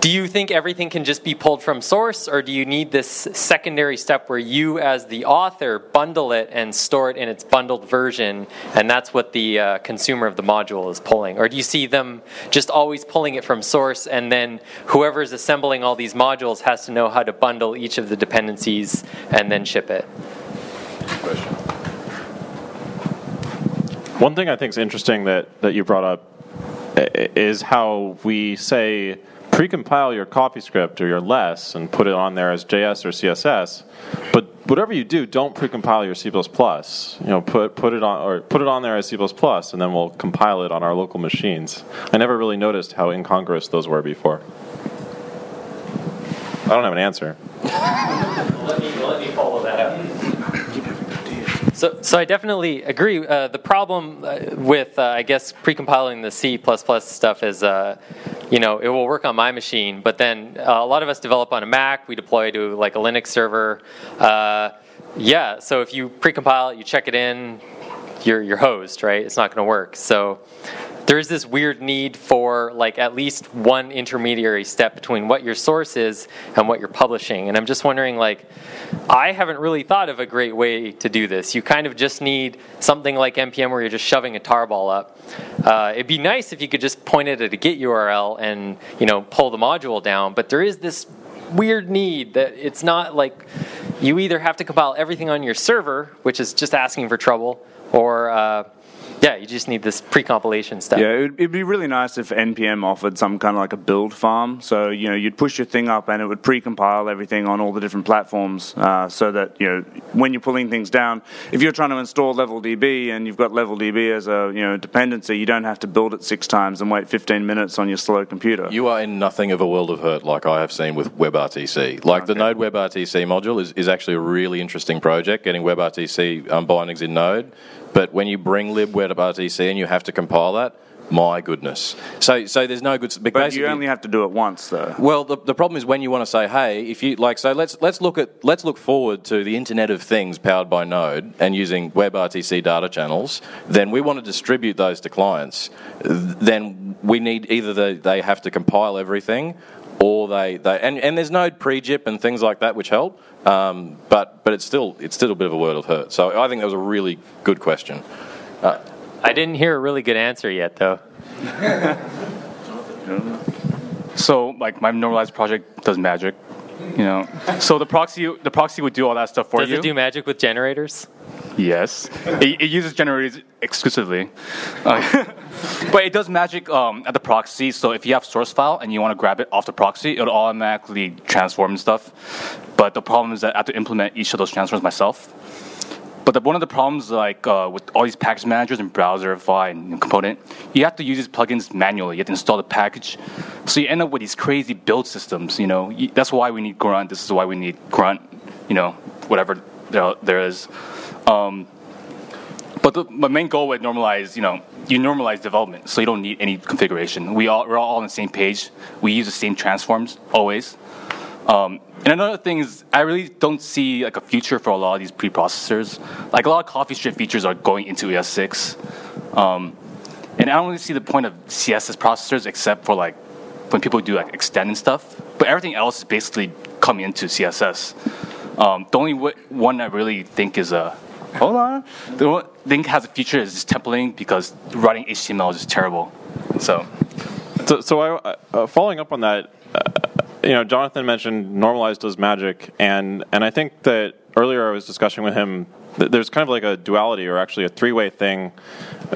do you think everything can just be pulled from source, or do you need this secondary step where you, as the author, bundle it and store it in its bundled version, and that's what the uh, consumer of the module is pulling? Or do you see them just always pulling it from source, and then whoever is assembling all these modules has to know how to bundle each of the dependencies and then ship it?
One thing I think is interesting that, that you brought up is how we say precompile your CoffeeScript or your less and put it on there as JS or CSS. But whatever you do, don't precompile your C++. You know, put put it on or put it on there as C++, and then we'll compile it on our local machines. I never really noticed how incongruous those were before. I don't have an answer.
let me let me follow that up. So, so I definitely agree. Uh, the problem uh, with, uh, I guess, precompiling the C++ stuff is, uh, you know, it will work on my machine, but then uh, a lot of us develop on a Mac. We deploy to like a Linux server. Uh, yeah, so if you precompile it, you check it in, you're you're hosed, right? It's not going to work. So there is this weird need for like at least one intermediary step between what your source is and what you're publishing. And I'm just wondering, like, I haven't really thought of a great way to do this. You kind of just need something like npm where you're just shoving a tarball up. Uh, it'd be nice if you could just point it at a Git URL and you know pull the module down. But there is this weird need that it's not like you either have to compile everything on your server, which is just asking for trouble, or uh, yeah, you just need this pre-compilation stuff.
Yeah, it'd, it'd be really nice if NPM offered some kind of like a build farm. So you know, you'd push your thing up and it would pre-compile everything on all the different platforms, uh, so that you know when you're pulling things down, if you're trying to install Level DB and you've got Level DB as a you know dependency, you don't have to build it six times and wait 15 minutes on your slow computer.
You are in nothing of a world of hurt like I have seen with WebRTC. Like the Node WebRTC module is, is actually a really interesting project, getting WebRTC um, bindings in Node. But when you bring libWebRTC and you have to compile that, my goodness. So, so there's no good.
But you only have to do it once, though.
Well, the, the problem is when you want to say, hey, if you like, so let's let's look at let's look forward to the Internet of Things powered by Node and using WebRTC data channels. Then we want to distribute those to clients. Then we need either they, they have to compile everything, or they, they and, and there's no pre-gyp and things like that which help. Um, but but it's still it's still a bit of a world of hurt. So I think that was a really good question. Uh,
I didn't hear a really good answer yet, though.
So like my normalized project does magic, you know. So the proxy the proxy would do all that stuff for
Does
you.
Does it do magic with generators?
Yes, it, it uses generators exclusively, Uh, but it does magic um, at the proxy. So if you have source file and you want to grab it off the proxy, it'll automatically transform and stuff. But the problem is that I have to implement each of those transforms myself. But the, one of the problems, like uh, with all these package managers and Browserify and Component, you have to use these plugins manually. You have to install the package, so you end up with these crazy build systems. You know, that's why we need Grunt. This is why we need Grunt. You know, whatever there, there is. Um, but the my main goal with normalize, you know, you normalize development, so you don't need any configuration. We all we're all on the same page. We use the same transforms always. Um, and another thing is, I really don't see like a future for a lot of these preprocessors. Like a lot of CoffeeScript features are going into ES6, um, and I don't really see the point of CSS processors except for like when people do like extend and stuff. But everything else is basically coming into CSS. Um, the only w- one I really think is a hold on. The one thing has a future is just templating because writing HTML is just terrible. So
So, so I, uh, following up on that, uh, you know, Jonathan mentioned normalized does magic, and and I think that earlier I was discussing with him. There's kind of like a duality, or actually a three-way thing,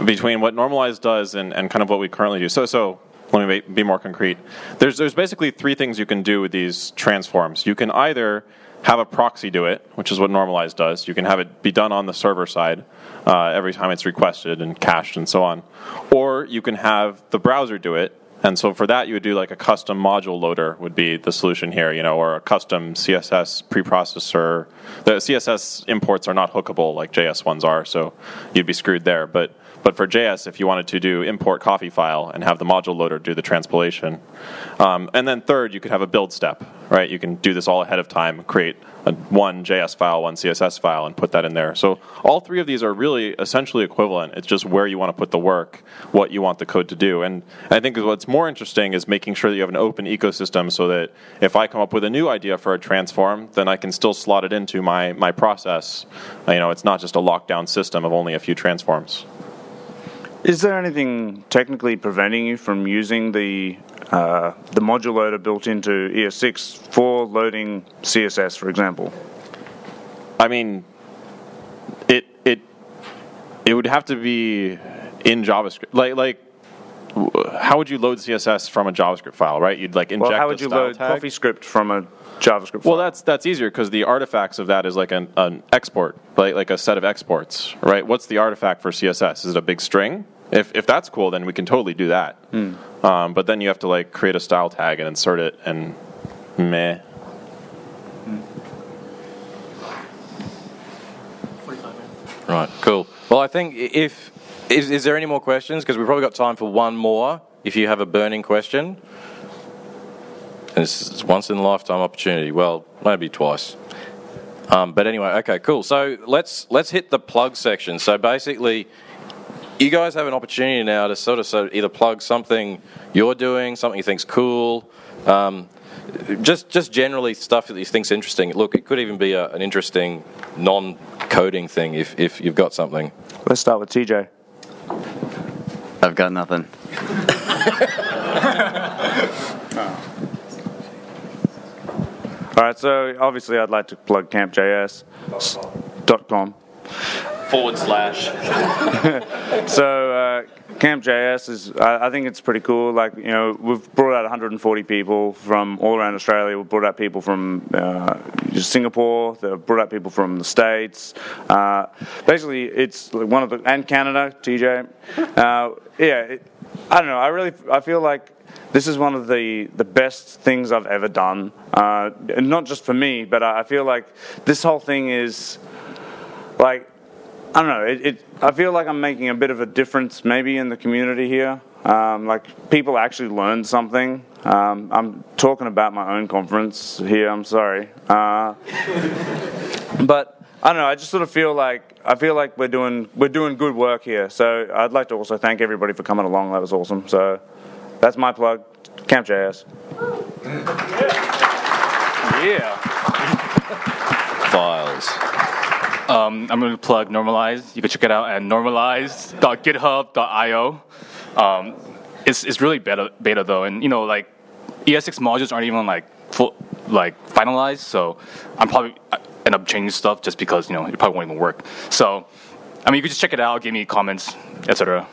between what normalized does and, and kind of what we currently do. So, so let me be more concrete. There's there's basically three things you can do with these transforms. You can either have a proxy do it, which is what normalized does. You can have it be done on the server side uh, every time it's requested and cached and so on, or you can have the browser do it. And so for that, you would do like a custom module loader would be the solution here, you know, or a custom CSS preprocessor. The CSS imports are not hookable like JS ones are, so you'd be screwed there. But but for JS, if you wanted to do import coffee file and have the module loader do the transpilation, um, and then third, you could have a build step, right? You can do this all ahead of time, create a, one JS file, one CSS file, and put that in there. So all three of these are really essentially equivalent. It's just where you want to put the work, what you want the code to do. And I think what's more interesting is making sure that you have an open ecosystem so that if I come up with a new idea for a transform, then I can still slot it into my, my process. You know, it's not just a lockdown system of only a few transforms.
Is there anything technically preventing you from using the uh, the module loader built into ES6 for loading CSS, for example?
I mean, it it it would have to be in JavaScript. Like like, how would you load CSS from a JavaScript file? Right? You'd like inject.
Well, how would you load
tag.
CoffeeScript from a JavaScript file?
Well, that's that's easier because the artifacts of that is like an, an export, like like a set of exports, right? What's the artifact for CSS? Is it a big string? If if that's cool, then we can totally do that.
Hmm.
Um, but then you have to like create a style tag and insert it, and meh.
Right, cool. Well, I think if is, is there any more questions? Because we've probably got time for one more. If you have a burning question, and it's, it's once in a lifetime opportunity. Well, maybe twice. Um, but anyway, okay, cool. So let's let's hit the plug section. So basically, you guys have an opportunity now to sort of, sort of either plug something you're doing, something you think's cool. Um, just just generally stuff that you think's interesting. Look, it could even be a, an interesting non-coding thing if, if you've got something.
Let's start with TJ.
I've got nothing.
All right, so obviously I'd like to plug campjs.com.
forward slash.
so uh, Camp JS is, I, I think it's pretty cool. Like, you know, we've brought out 140 people from all around Australia. We've brought out people from uh, Singapore. They've brought out people from the States. Uh, basically, it's one of the, and Canada, TJ. Uh, yeah, it, I don't know. I really, I feel like this is one of the, the best things I've ever done. Uh, not just for me, but I feel like this whole thing is like I don't know. It, it, I feel like I'm making a bit of a difference, maybe in the community here. Um, like people actually learn something. Um, I'm talking about my own conference here. I'm sorry, uh, but I don't know. I just sort of feel like I feel like we're doing we're doing good work here. So I'd like to also thank everybody for coming along. That was awesome. So that's my plug. Camp JS.
Yeah.
Files.
Um, I'm going to plug Normalize. You can check it out at normalize.github.io. Um, it's, it's really beta, beta though, and you know like ES6 modules aren't even like full like finalized, so I'm probably I end up changing stuff just because you know it probably won't even work. So I mean, you can just check it out, give me comments, etc.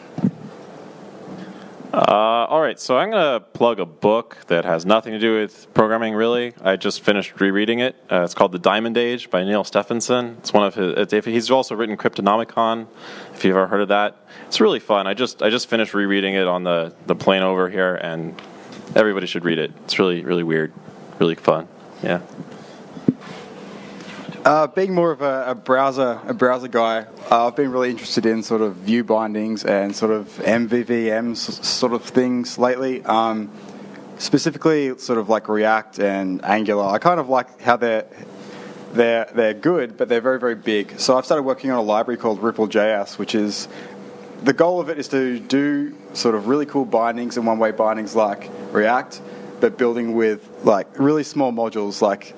Uh, all right, so I'm going to plug a book that has nothing to do with programming, really. I just finished rereading it. Uh, it's called The Diamond Age by Neal Stephenson. It's one of his. He's also written Cryptonomicon, if you've ever heard of that. It's really fun. I just I just finished rereading it on the the plane over here, and everybody should read it. It's really really weird, really fun. Yeah.
Uh, being more of a, a browser a browser guy, uh, I've been really interested in sort of view bindings and sort of MVVM sort of things lately. Um, specifically, sort of like React and Angular. I kind of like how they're they're they're good, but they're very very big. So I've started working on a library called Ripple.js, which is the goal of it is to do sort of really cool bindings and one way bindings like React, but building with like really small modules like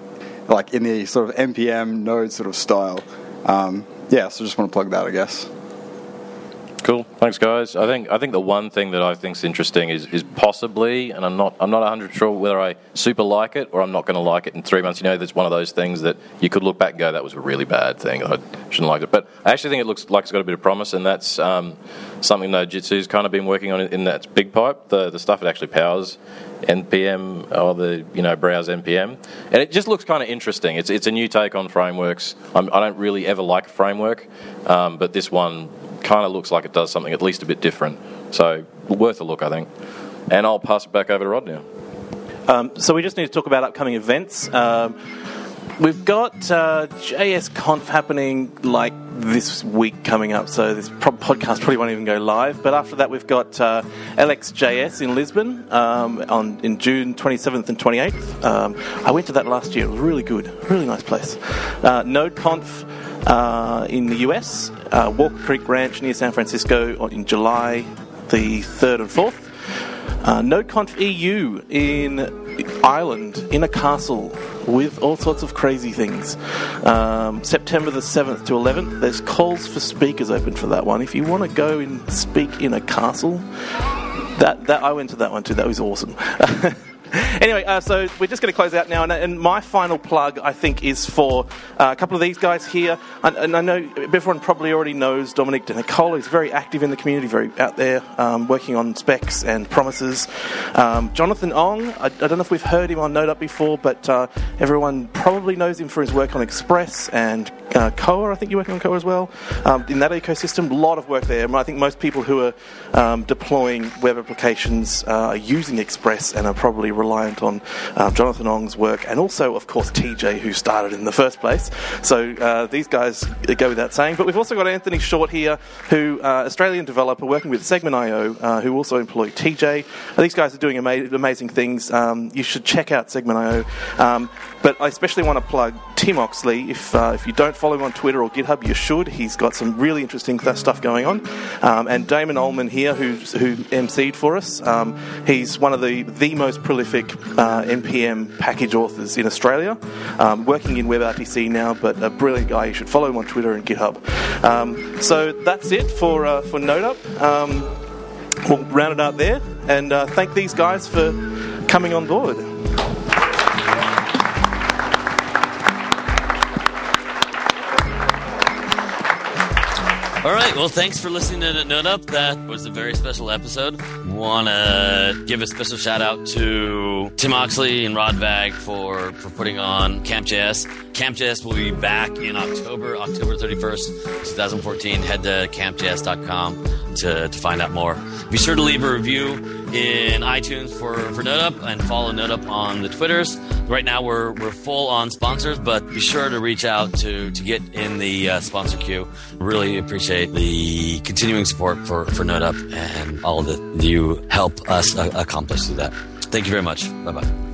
like in the sort of npm node sort of style. Um, yeah, so just want to plug that, I guess.
Cool. Thanks, guys. I think I think the one thing that I think is interesting is, is possibly, and I'm not I'm not 100 sure whether I super like it or I'm not going to like it in three months. You know, that's one of those things that you could look back and go, that was a really bad thing. I shouldn't like it. But I actually think it looks like it's got a bit of promise, and that's um, something that Jitsu's kind of been working on in that BigPipe. The the stuff that actually powers npm or the you know browse npm, and it just looks kind of interesting. It's it's a new take on frameworks. I'm, I do not really ever like a framework, um, but this one kind of looks like it does something at least a bit different. So worth a look, I think. And I'll pass it back over to Rod now.
Um, so we just need to talk about upcoming events. Um, we've got uh, JS Conf happening like this week coming up, so this pro- podcast probably won't even go live. But after that, we've got uh, LXJS in Lisbon um, on in June 27th and 28th. Um, I went to that last year; it was really good, really nice place. Uh, NodeConf uh, in the US, uh, Walker Creek Ranch near San Francisco in July the 3rd and 4th. Uh, NodeConf EU in Ireland, in a castle, with all sorts of crazy things. Um, September the 7th to 11th, there's calls for speakers open for that one. If you want to go and speak in a castle, that, that I went to that one too, that was awesome. anyway, uh, so we're just going to close out now, and, and, my final plug, I think, is for uh, a couple of these guys here. And, and, I know everyone probably already knows Domenic Denicola. He's very active in the community, very out there, um, working on specs and promises. Um, Jonathan Ong, I, I, don't know if we've heard him on NodeUp before, but uh, everyone probably knows him for his work on Express and uh, Koa. I think you're working on Koa as well. Um, in that ecosystem, a lot of work there. I think most people who are um, deploying web applications uh, are using Express and are probably reliant on um, Jonathan Ong's work, and also, of course, TJ, who started in the first place. So uh, these guys go without saying. But we've also got Anthony Short here, who uh, Australian developer working with Segment.io, uh, who also employ TJ. these guys are doing ama- amazing things. Um, you should check out Segment.io. Um, but I especially want to plug Tim Oxley. If uh, if you don't follow him on Twitter or GitHub, you should. He's got some really interesting stuff going on. Um, and Damon Oehlman here, who who emceed for us. Um, he's one of the the most prolific uh, npm package authors in Australia, um, working in WebRTC now, but a brilliant guy. You should follow him on Twitter and GitHub. Um, so that's it for uh, for NodeUp. Um, we'll round it out there, and uh, thank these guys for coming on board.
All right. Well, thanks for listening to NodeUp. That was a very special episode. Want to give a special shout out to Tim Oxley and Rod Vagg for, for putting on Camp JS. Camp.js. Camp.js will be back in October, October 31st, 2014. Head to campjs.com to, to find out more. Be sure to leave a review in iTunes for, for NodeUp and follow NodeUp on the Twitters. Right now we're, we're full on sponsors, but be sure to reach out to, to get in the uh, sponsor queue. Really appreciate the continuing support for, for NodeUp and all that you help us uh, accomplish through that. Thank you very much. Bye bye.